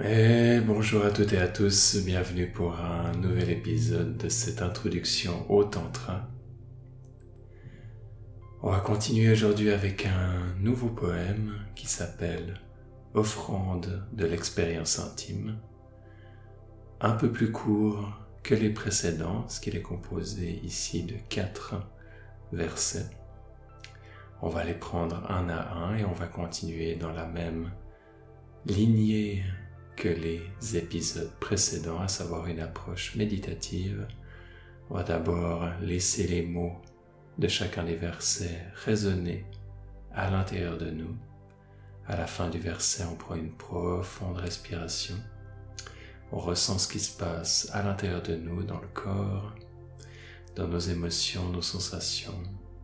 Et bonjour à toutes et à tous, bienvenue pour un nouvel épisode de cette introduction au Tantra. On va continuer aujourd'hui avec un nouveau poème qui s'appelle Offrande de l'expérience intime. Un peu plus court que les précédents, ce qu'il est composé ici de quatre versets. On va les prendre un à un et on va continuer dans la même lignée que les épisodes précédents, à savoir une approche méditative. On va d'abord laisser les mots de chacun des versets résonner à l'intérieur de nous. À la fin du verset, on prend une profonde respiration. On ressent ce qui se passe à l'intérieur de nous, dans le corps, dans nos émotions, nos sensations,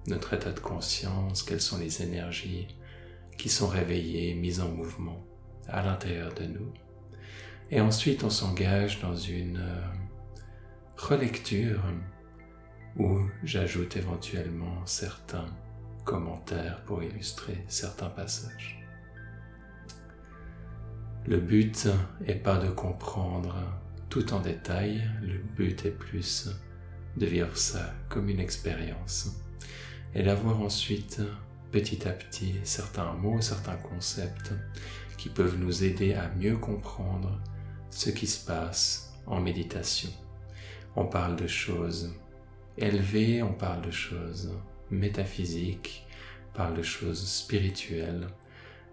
notre état de conscience, quelles sont les énergies qui sont réveillées, mises en mouvement à l'intérieur de nous. Et ensuite, on s'engage dans une euh, relecture où j'ajoute éventuellement certains commentaires pour illustrer certains passages. Le but est pas de comprendre tout en détail, le but est plus de vivre ça comme une expérience et d'avoir ensuite petit à petit certains mots, certains concepts qui peuvent nous aider à mieux comprendre ce qui se passe en méditation. On parle de choses élevées, on parle de choses métaphysiques, on parle de choses spirituelles,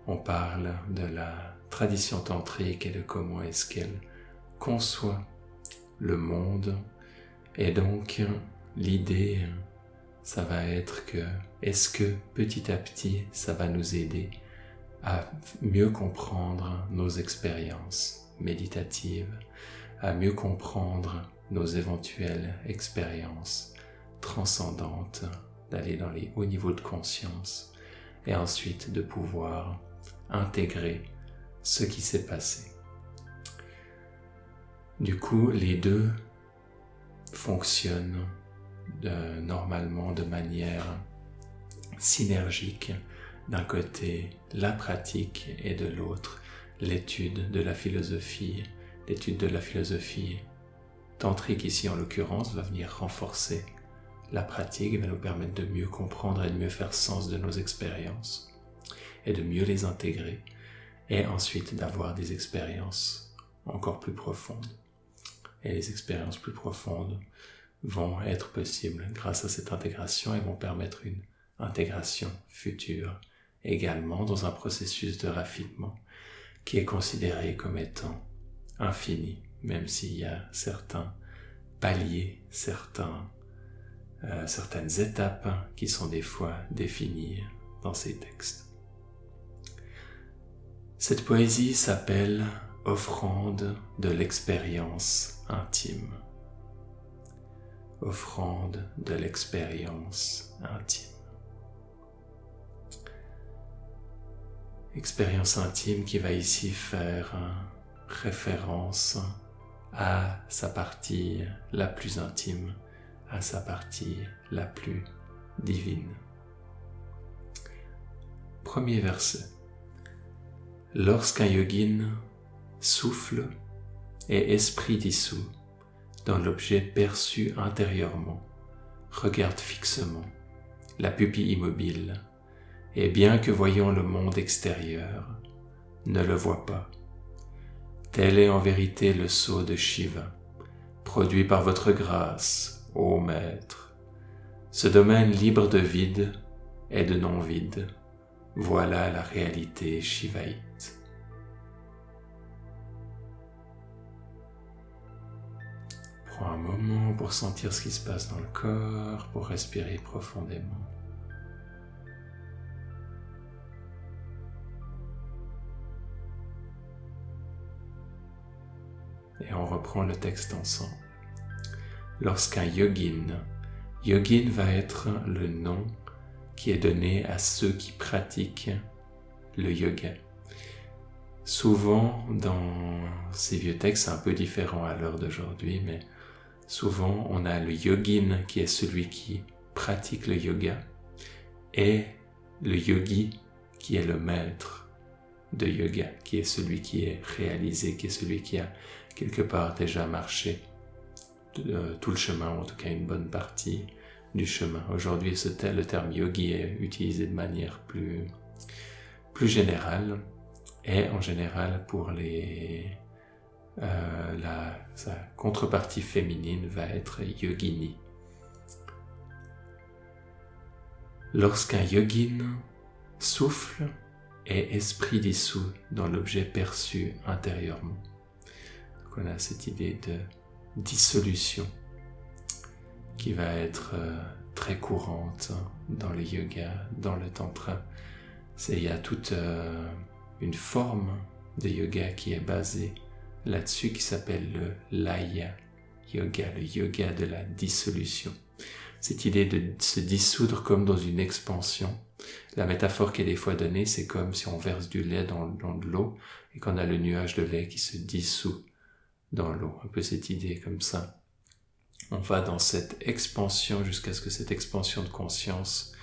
on parle de la tradition tantrique et de comment est-ce qu'elle conçoit le monde. Et donc, l'idée, ça va être que, est-ce que petit à petit, ça va nous aider à mieux comprendre nos expériences? Méditative, à mieux comprendre nos éventuelles expériences transcendantes, d'aller dans les hauts niveaux de conscience et ensuite de pouvoir intégrer ce qui s'est passé. Du coup, les deux fonctionnent normalement de manière synergique. D'un côté, la pratique et de l'autre, l'étude de la philosophie, l'étude de la philosophie tantrique ici en l'occurrence va venir renforcer la pratique, va nous permettre de mieux comprendre et de mieux faire sens de nos expériences et de mieux les intégrer et ensuite d'avoir des expériences encore plus profondes. Et les expériences plus profondes vont être possibles grâce à cette intégration et vont permettre une intégration future également dans un processus de raffinement qui est considéré comme étant infini, même s'il y a certains paliers, certains, euh, certaines étapes qui sont des fois définies dans ces textes. Cette poésie s'appelle Offrande de l'expérience intime. Offrande de l'expérience intime. Expérience intime qui va ici faire référence à sa partie la plus intime, à sa partie la plus divine. Premier verset. Lorsqu'un yogin souffle et esprit dissous dans l'objet perçu intérieurement, regarde fixement, la pupille immobile, et bien que voyant le monde extérieur, ne le voit pas. Tel est en vérité le sceau de Shiva, produit par votre grâce, ô Maître. Ce domaine libre de vide et de non-vide, voilà la réalité shivaïte. Prends un moment pour sentir ce qui se passe dans le corps, pour respirer profondément. Et on reprend le texte ensemble. Lorsqu'un yogin, yogin va être le nom qui est donné à ceux qui pratiquent le yoga. Souvent, dans ces vieux textes, c'est un peu différent à l'heure d'aujourd'hui, mais souvent on a le yogin qui est celui qui pratique le yoga et le yogi qui est le maître de yoga, qui est celui qui est réalisé, qui est celui qui a quelque part déjà marché euh, tout le chemin, ou en tout cas une bonne partie du chemin. Aujourd'hui, le terme yogi est utilisé de manière plus, plus générale et en général pour les, euh, la, sa contrepartie féminine va être yogini. Lorsqu'un yogin souffle est esprit dissous dans l'objet perçu intérieurement. On a cette idée de dissolution qui va être euh, très courante dans le yoga, dans le tantra. Il y a toute euh, une forme de yoga qui est basée là-dessus qui s'appelle le laya yoga, le yoga de la dissolution. Cette idée de se dissoudre comme dans une expansion. La métaphore qui est des fois donnée, c'est comme si on verse du lait dans, dans de l'eau et qu'on a le nuage de lait qui se dissout dans l'eau. Un peu cette idée comme ça. On va dans cette expansion jusqu'à ce que cette expansion de conscience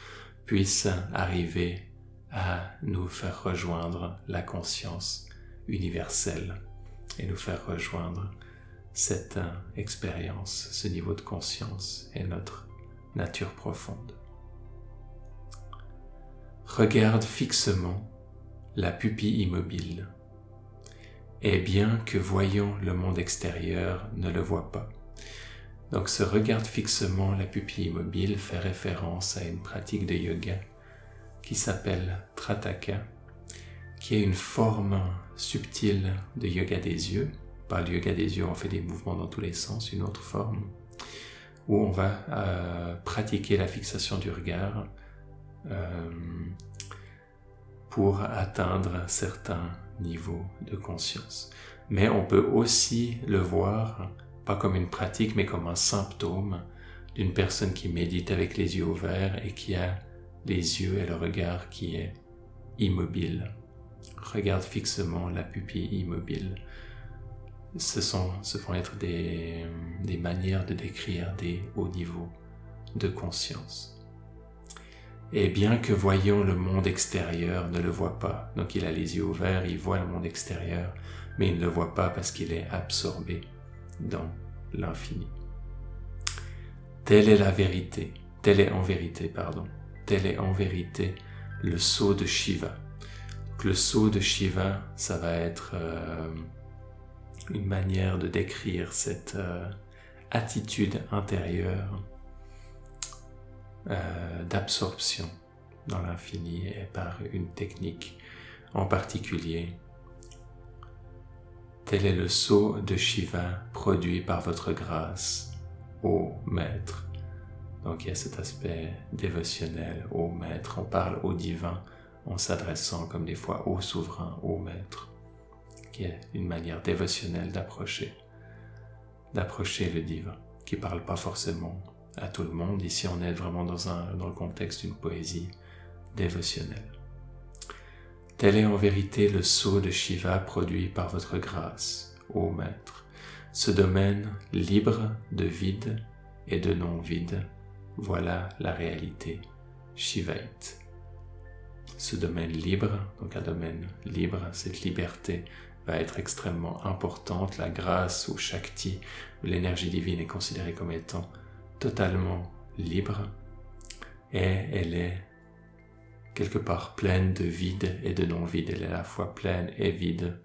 puisse arriver à nous faire rejoindre la conscience universelle et nous faire rejoindre cette expérience, ce niveau de conscience et notre nature profonde. Regarde fixement la pupille immobile et bien que voyant le monde extérieur ne le voit pas. Donc ce regarde fixement la pupille immobile fait référence à une pratique de yoga qui s'appelle Trataka, qui est une forme subtile de yoga des yeux. Par le yoga des yeux, on fait des mouvements dans tous les sens, une autre forme, où on va euh, pratiquer la fixation du regard euh, pour atteindre certains niveaux de conscience. Mais on peut aussi le voir, pas comme une pratique, mais comme un symptôme d'une personne qui médite avec les yeux ouverts et qui a les yeux et le regard qui est immobile. Regarde fixement la pupille immobile. Ce, sont, ce être des, des manières de décrire des hauts niveaux de conscience. Et bien que voyant le monde extérieur ne le voit pas, donc il a les yeux ouverts, il voit le monde extérieur, mais il ne le voit pas parce qu'il est absorbé dans l'infini. Telle est la vérité, telle est en vérité, pardon, tel est en vérité le sceau de Shiva. le sceau de Shiva, ça va être euh, une manière de décrire cette euh, attitude intérieure euh, d'absorption dans l'infini et par une technique en particulier. Tel est le sceau de Shiva produit par votre grâce, ô Maître. Donc il y a cet aspect dévotionnel, ô Maître. On parle au divin en s'adressant comme des fois au souverain, au Maître, qui est une manière dévotionnelle d'approcher, d'approcher le divin, qui parle pas forcément à tout le monde. Ici, on est vraiment dans, un, dans le contexte d'une poésie dévotionnelle. Tel est en vérité le sceau de Shiva produit par votre grâce, ô Maître, ce domaine libre de vide et de non-vide, voilà la réalité shivaïte. Ce domaine libre, donc un domaine libre, cette liberté va être extrêmement importante. La grâce ou Shakti, l'énergie divine est considérée comme étant totalement libre et elle est quelque part pleine de vide et de non-vide. Elle est à la fois pleine et vide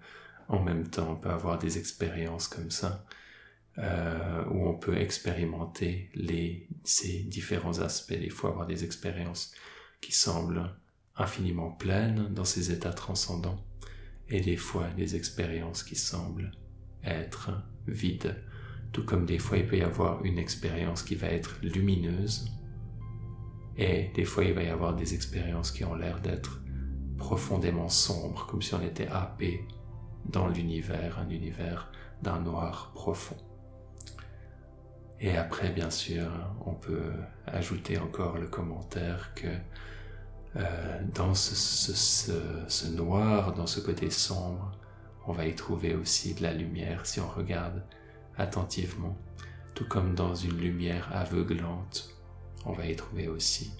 en même temps. On peut avoir des expériences comme ça euh, où on peut expérimenter les, ces différents aspects. Des fois avoir des expériences qui semblent infiniment pleines dans ces états transcendants et des fois des expériences qui semblent être vides tout comme des fois il peut y avoir une expérience qui va être lumineuse et des fois il va y avoir des expériences qui ont l'air d'être profondément sombres, comme si on était happé dans l'univers, un univers d'un noir profond. Et après, bien sûr, on peut ajouter encore le commentaire que euh, dans ce, ce, noir, dans ce côté sombre, on va y trouver aussi de la lumière si on regarde attentivement, tout comme dans une lumière aveuglante, on va y trouver aussi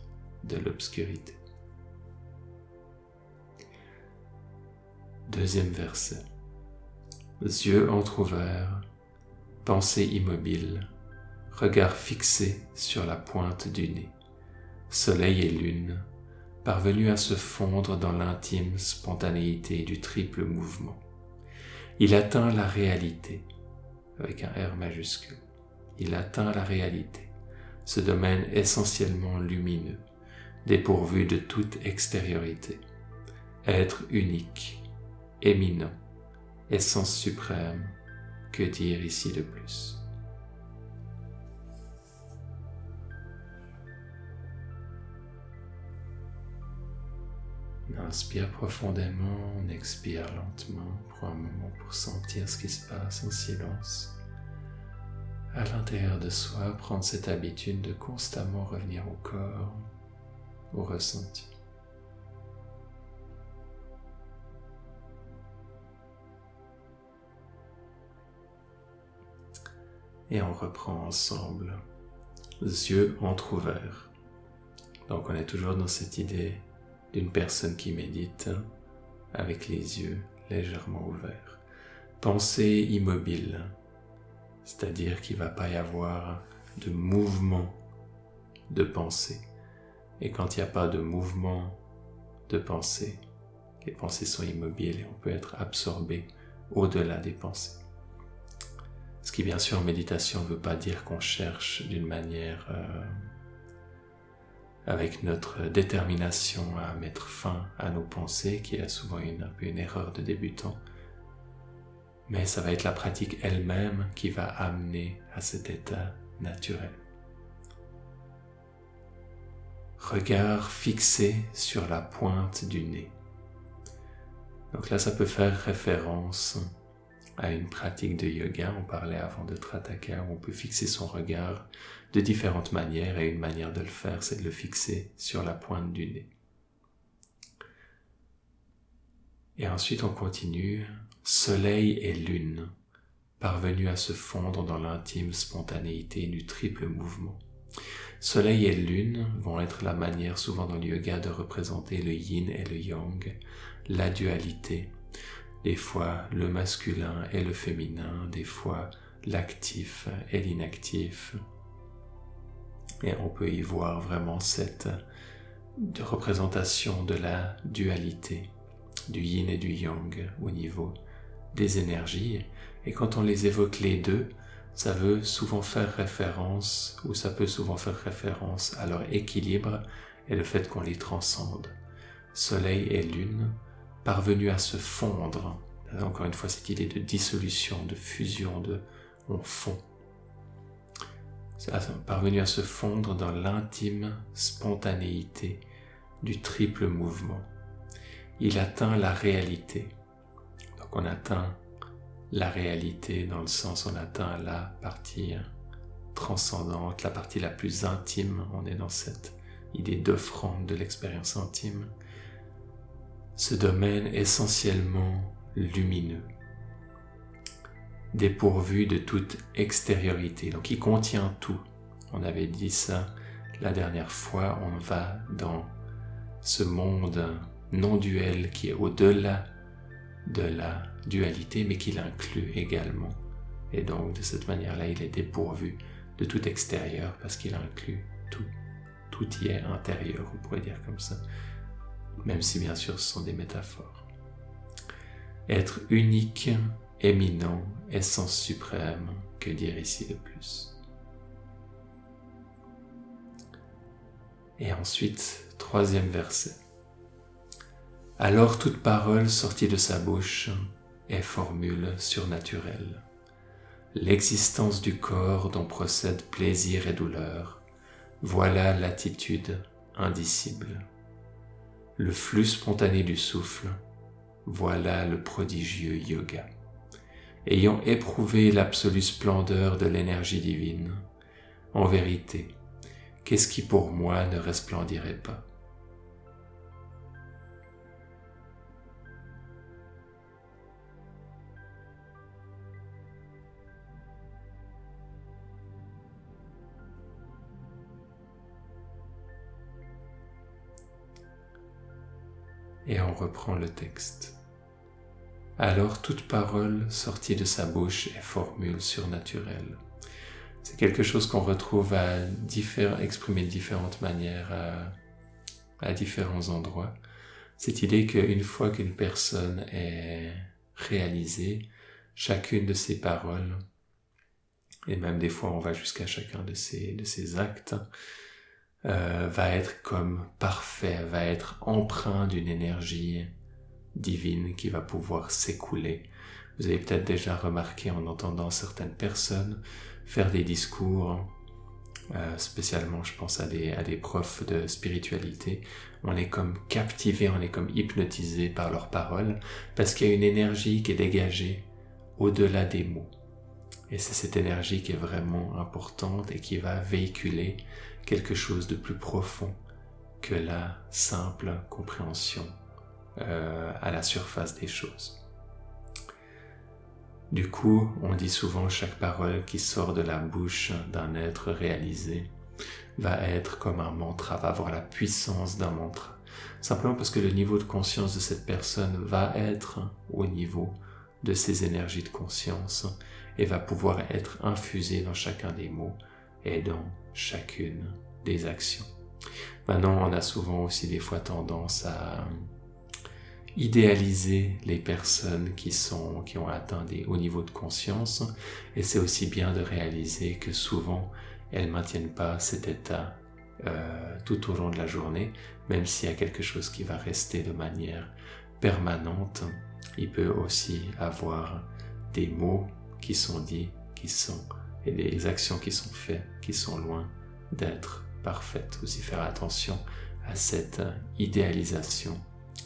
de l'obscurité. Deuxième verset. Yeux entr'ouverts, pensée immobile, regard fixé sur la pointe du nez, soleil et lune, parvenus à se fondre dans l'intime spontanéité du triple mouvement. Il atteint la réalité, avec un R majuscule. Il atteint la réalité, ce domaine essentiellement lumineux, dépourvu de toute extériorité. Être unique, éminent, essence suprême, que dire ici de plus? Inspire profondément, on expire lentement, pour un moment pour sentir ce qui se passe en silence. À l'intérieur de soi, prendre cette habitude de constamment revenir au corps, au ressenti. Et on reprend ensemble, yeux entrouverts. Donc on est toujours dans cette idée d'une personne qui médite avec les yeux légèrement ouverts. Pensée immobile, c'est-à-dire qu'il ne va pas y avoir de mouvement de pensée. Et quand il n'y a pas de mouvement de pensée, les pensées sont immobiles et on peut être absorbé au-delà des pensées. Ce qui bien sûr en méditation ne veut pas dire qu'on cherche d'une manière euh, avec notre détermination à mettre fin à nos pensées, qui est souvent une, une erreur de débutant. Mais ça va être la pratique elle-même qui va amener à cet état naturel. Regard fixé sur la pointe du nez. Donc là, ça peut faire référence à une pratique de yoga. On parlait avant de Trataka où on peut fixer son regard de différentes manières et une manière de le faire, c'est de le fixer sur la pointe du nez. Et ensuite on continue, soleil et lune, parvenus à se fondre dans l'intime spontanéité du triple mouvement. Soleil et lune vont être la manière souvent dans le yoga de représenter le yin et le yang, la dualité, des fois le masculin et le féminin, des fois l'actif et l'inactif. Et on peut y voir vraiment cette représentation de la dualité, du yin et du yang au niveau des énergies. Et quand on les évoque les deux, ça veut souvent faire référence, ou ça peut souvent faire référence à leur équilibre et le fait qu'on les transcende. Soleil et lune, parvenu à se fondre. Encore une fois, cette idée de dissolution, de fusion, de on fond. Parvenu à se fondre dans l'intime spontanéité du triple mouvement. Il atteint la réalité. Donc on atteint la réalité dans le sens on atteint la partie transcendante, la partie la plus intime. On est dans cette idée d'offrande de l'expérience intime ce domaine essentiellement lumineux, dépourvu de toute extériorité, donc il contient tout. On avait dit ça la dernière fois, on va dans ce monde non duel qui est au-delà de la dualité, mais qui l'inclut également. Et donc de cette manière-là, il est dépourvu de tout extérieur parce qu'il inclut tout. Tout y est intérieur, on pourrait dire comme ça même si bien sûr ce sont des métaphores. Être unique, éminent, essence suprême, que dire ici de plus Et ensuite, troisième verset. Alors toute parole sortie de sa bouche est formule surnaturelle. L'existence du corps dont procèdent plaisir et douleur, voilà l'attitude indicible le flux spontané du souffle, voilà le prodigieux yoga. Ayant éprouvé l'absolue splendeur de l'énergie divine, en vérité, qu'est-ce qui pour moi ne resplendirait pas? Et on reprend le texte. Alors toute parole sortie de sa bouche est formule surnaturelle. C'est quelque chose qu'on retrouve à exprimer de différentes manières à, à différents endroits. Cette idée qu'une fois qu'une personne est réalisée, chacune de ses paroles, et même des fois on va jusqu'à chacun de ses, de ses actes, euh, va être comme parfait, va être empreint d'une énergie divine qui va pouvoir s'écouler. Vous avez peut-être déjà remarqué en entendant certaines personnes faire des discours, euh, spécialement je pense à des, à des profs de spiritualité, on est comme captivé, on est comme hypnotisé par leurs paroles, parce qu'il y a une énergie qui est dégagée au-delà des mots. Et c'est cette énergie qui est vraiment importante et qui va véhiculer quelque chose de plus profond que la simple compréhension euh, à la surface des choses. Du coup, on dit souvent chaque parole qui sort de la bouche d'un être réalisé va être comme un mantra, va avoir la puissance d'un mantra. Simplement parce que le niveau de conscience de cette personne va être au niveau de ses énergies de conscience et va pouvoir être infusé dans chacun des mots et dans chacune des actions. Maintenant, on a souvent aussi des fois tendance à idéaliser les personnes qui sont qui ont atteint des hauts niveaux de conscience. Et c'est aussi bien de réaliser que souvent elles maintiennent pas cet état euh, tout au long de la journée. Même s'il y a quelque chose qui va rester de manière permanente il peut aussi avoir des mots qui sont dits qui sont et des actions qui sont faites qui sont loin d'être parfaites. Aussi faire attention à cette idéalisation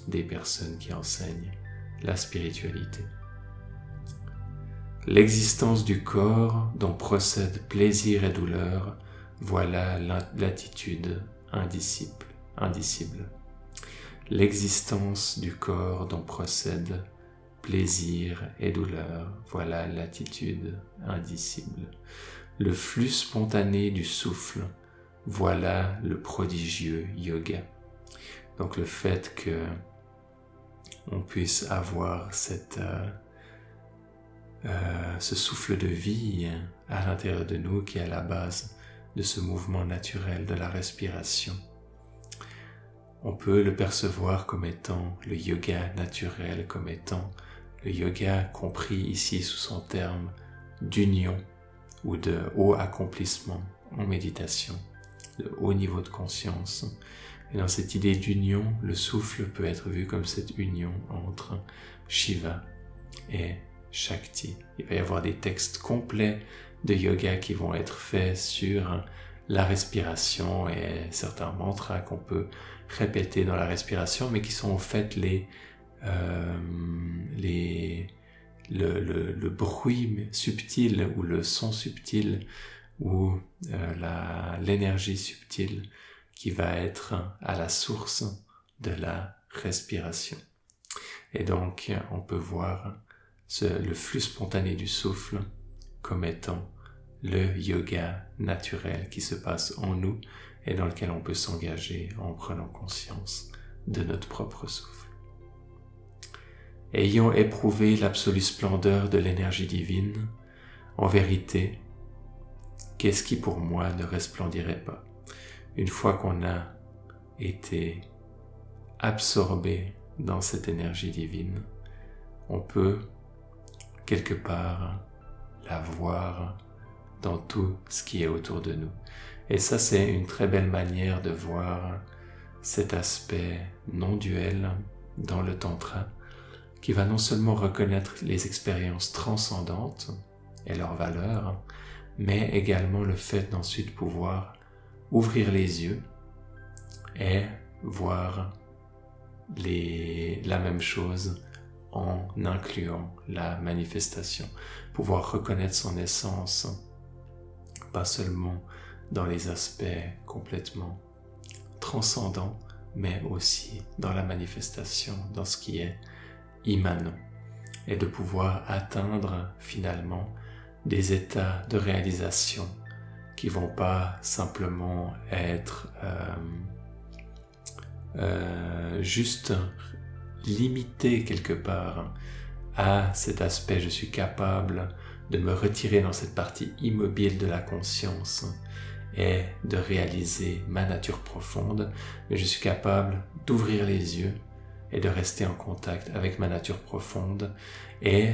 des personnes qui enseignent la spiritualité. L'existence du corps dont procèdent plaisir et douleur, voilà l'attitude indicible. L'existence du corps dont procèdent plaisir et douleur, voilà l'attitude indicible. Le flux spontané du souffle, voilà le prodigieux yoga. Donc le fait que on puisse avoir euh, euh, ce souffle de vie à l'intérieur de nous qui est à la base de ce mouvement naturel de la respiration. On peut le percevoir comme étant le yoga naturel, comme étant le yoga compris ici sous son terme d'union ou de haut accomplissement en méditation, de haut niveau de conscience, et dans cette idée d'union, le souffle peut être vu comme cette union entre Shiva et Shakti. Il va y avoir des textes complets de yoga qui vont être faits sur la respiration et certains mantras qu'on peut répéter dans la respiration, mais qui sont en fait les, euh, le, bruit subtil ou le son subtil ou euh, l'énergie subtile qui va être à la source de la respiration. Et donc, on peut voir le flux spontané du souffle comme étant le yoga naturel qui se passe en nous et dans lequel on peut s'engager en prenant conscience de notre propre souffle. Ayant éprouvé l'absolue splendeur de l'énergie divine, en vérité, qu'est-ce qui pour moi ne resplendirait pas? Une fois qu'on a été absorbé dans cette énergie divine, on peut quelque part la voir dans tout ce qui est autour de nous. Et ça, c'est une très belle manière de voir cet aspect non duel dans le tantra qui va non seulement reconnaître les expériences transcendantes et leurs valeurs, mais également le fait d'ensuite pouvoir ouvrir les yeux et voir la même chose en incluant la manifestation, pouvoir reconnaître son essence, pas seulement dans les aspects complètement transcendants, mais aussi dans la manifestation, dans ce qui est immanent, et de pouvoir atteindre finalement des états de réalisation qui vont pas simplement être euh, euh, juste limités quelque part à cet aspect, je suis capable de me retirer dans cette partie immobile de la conscience et de réaliser ma nature profonde, mais je suis capable d'ouvrir les yeux et de rester en contact avec ma nature profonde et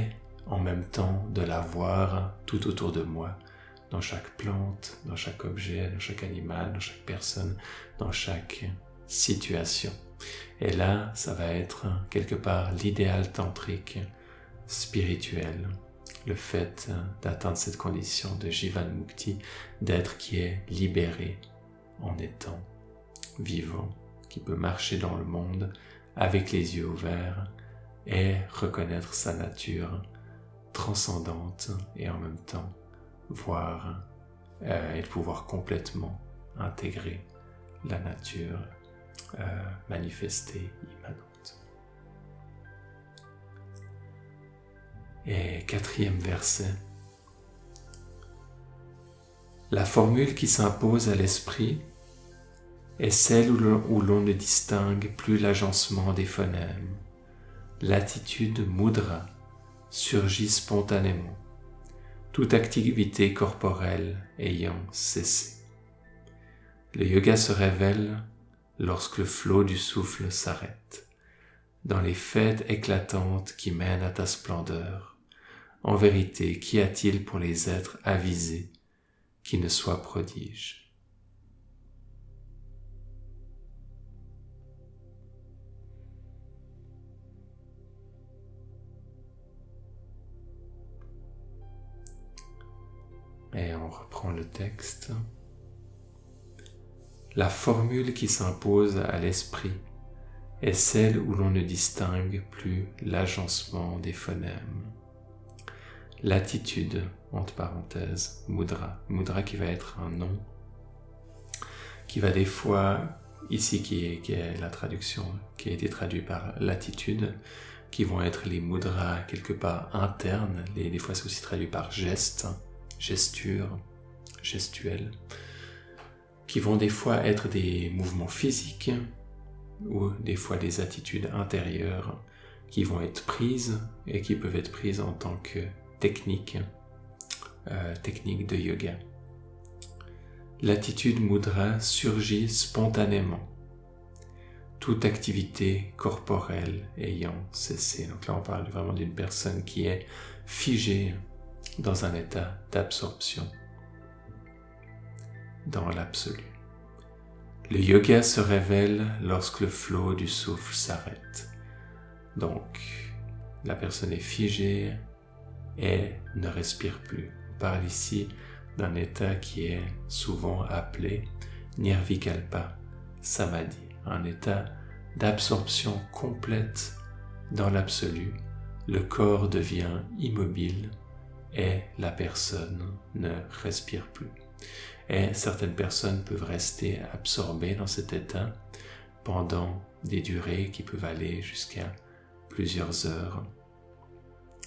en même temps de la voir tout autour de moi, dans chaque plante, dans chaque objet, dans chaque animal, dans chaque personne, dans chaque situation. Et là, ça va être quelque part l'idéal tantrique spirituel, le fait d'atteindre cette condition de Jivan Mukti, d'être qui est libéré en étant vivant, qui peut marcher dans le monde avec les yeux ouverts et reconnaître sa nature transcendante et en même temps voir euh, et pouvoir complètement intégrer la nature euh, manifestée, immanente. Et quatrième verset. La formule qui s'impose à l'esprit est celle où l'on ne distingue plus l'agencement des phonèmes. L'attitude mudra surgit spontanément, toute activité corporelle ayant cessé. Le yoga se révèle lorsque le flot du souffle s'arrête, dans les fêtes éclatantes qui mènent à ta splendeur. En vérité, qu'y a-t-il pour les êtres avisés qui ne soient prodiges? On reprend le texte. La formule qui s'impose à l'esprit est celle où l'on ne distingue plus l'agencement des phonèmes. L'attitude, entre parenthèses, mudra, mudra qui va être un nom, qui va des fois, ici qui est, la traduction, qui a été traduite par l'attitude, qui vont être les mudras quelque part internes, des fois c'est aussi traduit par geste, gestures, gestuelles, qui vont des fois être des mouvements physiques ou des fois des attitudes intérieures qui vont être prises et qui peuvent être prises en tant que technique, euh, technique de yoga. L'attitude mudra surgit spontanément, toute activité corporelle ayant cessé. Donc là, on parle vraiment d'une personne qui est figée dans un état d'absorption dans l'absolu. Le yoga se révèle lorsque le flot du souffle s'arrête. Donc, la personne est figée et ne respire plus. On parle ici d'un état qui est souvent appelé Nirvikalpa Samadhi, un état d'absorption complète dans l'absolu. Le corps devient immobile et la personne ne respire plus. Et certaines personnes peuvent rester absorbées dans cet état pendant des durées qui peuvent aller jusqu'à plusieurs heures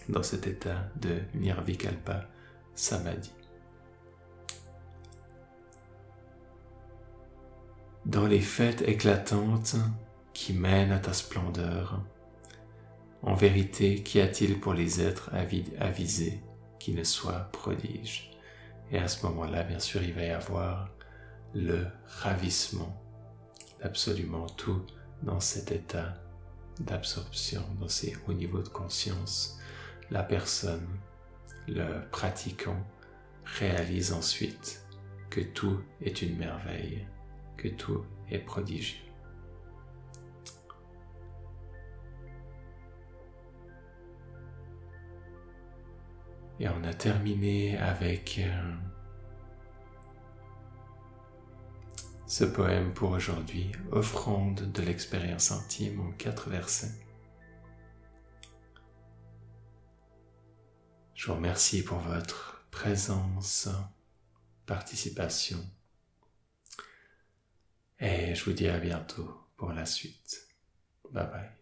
dans cet état de Nirvikalpa Samadhi. Dans les fêtes éclatantes qui mènent à ta splendeur, en vérité, qu'y a-t-il pour les êtres avisés? Qui ne soit prodige. Et à ce moment-là, bien sûr, il va y avoir le ravissement d'absolument tout dans cet état d'absorption, dans ces hauts niveaux de conscience. La personne, le pratiquant, réalise ensuite que tout est une merveille, que tout est prodigieux. Et on a terminé avec euh, ce poème pour aujourd'hui, offrande de l'expérience intime en quatre versets. Je vous remercie pour votre présence, participation. Et je vous dis à bientôt pour la suite. Bye bye.